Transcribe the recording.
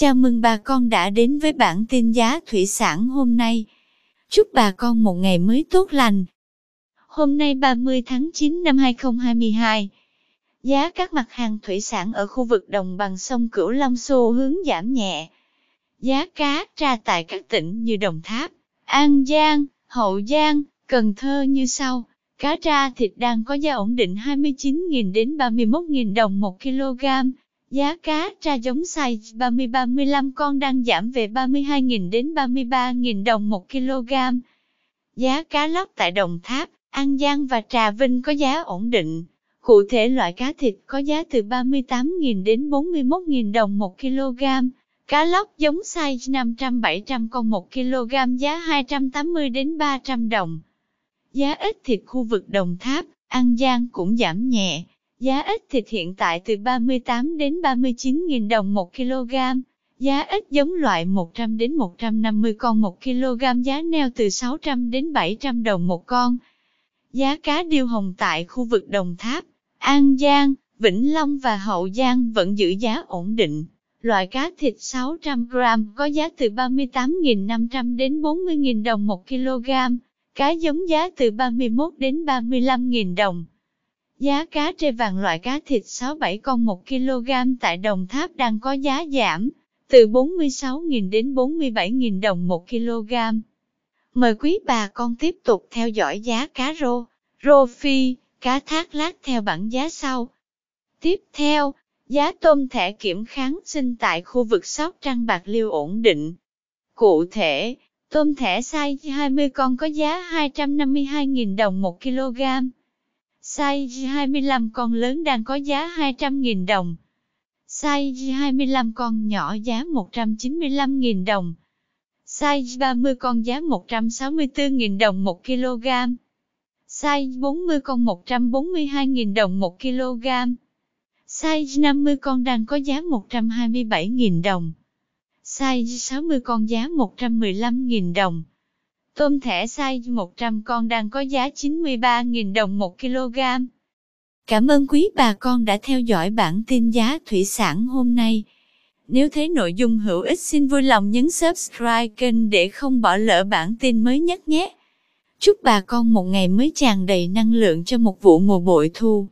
Chào mừng bà con đã đến với bản tin giá thủy sản hôm nay. Chúc bà con một ngày mới tốt lành. Hôm nay 30 tháng 9 năm 2022, giá các mặt hàng thủy sản ở khu vực đồng bằng sông Cửu Long xu hướng giảm nhẹ. Giá cá tra tại các tỉnh như Đồng Tháp, An Giang, Hậu Giang, Cần Thơ như sau. Cá tra thịt đang có giá ổn định 29.000 đến 31.000 đồng 1 kg. Giá cá tra giống size 30-35 con đang giảm về 32.000 đến 33.000 đồng 1 kg. Giá cá lóc tại Đồng Tháp, An Giang và Trà Vinh có giá ổn định. Cụ thể loại cá thịt có giá từ 38.000 đến 41.000 đồng 1 kg. Cá lóc giống size 500-700 con 1 kg giá 280 đến 300 đồng. Giá ít thịt khu vực Đồng Tháp, An Giang cũng giảm nhẹ. Giá ít thịt hiện tại từ 38 đến 39.000 đồng 1 kg. Giá ít giống loại 100 đến 150 con 1 kg giá neo từ 600 đến 700 đồng một con. Giá cá điêu hồng tại khu vực Đồng Tháp, An Giang, Vĩnh Long và Hậu Giang vẫn giữ giá ổn định. Loại cá thịt 600 g có giá từ 38.500 đến 40.000 đồng 1 kg. Cá giống giá từ 31 đến 35.000 đồng. Giá cá trê vàng loại cá thịt 6-7 con 1 kg tại Đồng Tháp đang có giá giảm, từ 46.000 đến 47.000 đồng 1 kg. Mời quý bà con tiếp tục theo dõi giá cá rô, rô phi, cá thác lát theo bảng giá sau. Tiếp theo, giá tôm thẻ kiểm kháng sinh tại khu vực Sóc Trăng Bạc Liêu ổn định. Cụ thể, tôm thẻ size 20 con có giá 252.000 đồng 1 kg. Size 25 con lớn đang có giá 200.000 đồng. Size 25 con nhỏ giá 195.000 đồng. Size 30 con giá 164.000 đồng 1 kg. Size 40 con 142.000 đồng 1 kg. Size 50 con đang có giá 127.000 đồng. Size 60 con giá 115.000 đồng. Tôm thẻ size 100 con đang có giá 93.000 đồng 1 kg. Cảm ơn quý bà con đã theo dõi bản tin giá thủy sản hôm nay. Nếu thấy nội dung hữu ích xin vui lòng nhấn subscribe kênh để không bỏ lỡ bản tin mới nhất nhé. Chúc bà con một ngày mới tràn đầy năng lượng cho một vụ mùa bội thu.